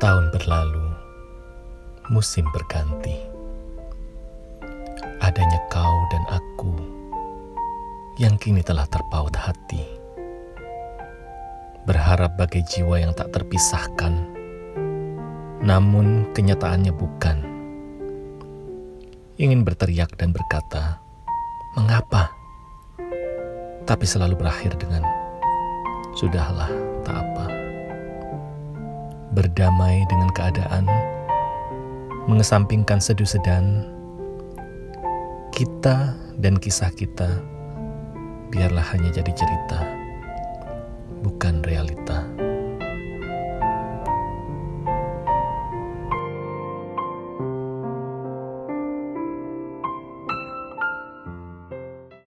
Tahun berlalu, musim berganti. Adanya kau dan aku yang kini telah terpaut hati. Berharap bagai jiwa yang tak terpisahkan, namun kenyataannya bukan. Ingin berteriak dan berkata, "Mengapa?" Tapi selalu berakhir dengan "Sudahlah, tak apa." Berdamai dengan keadaan, mengesampingkan sedu sedan, kita dan kisah kita biarlah hanya jadi cerita, bukan realita.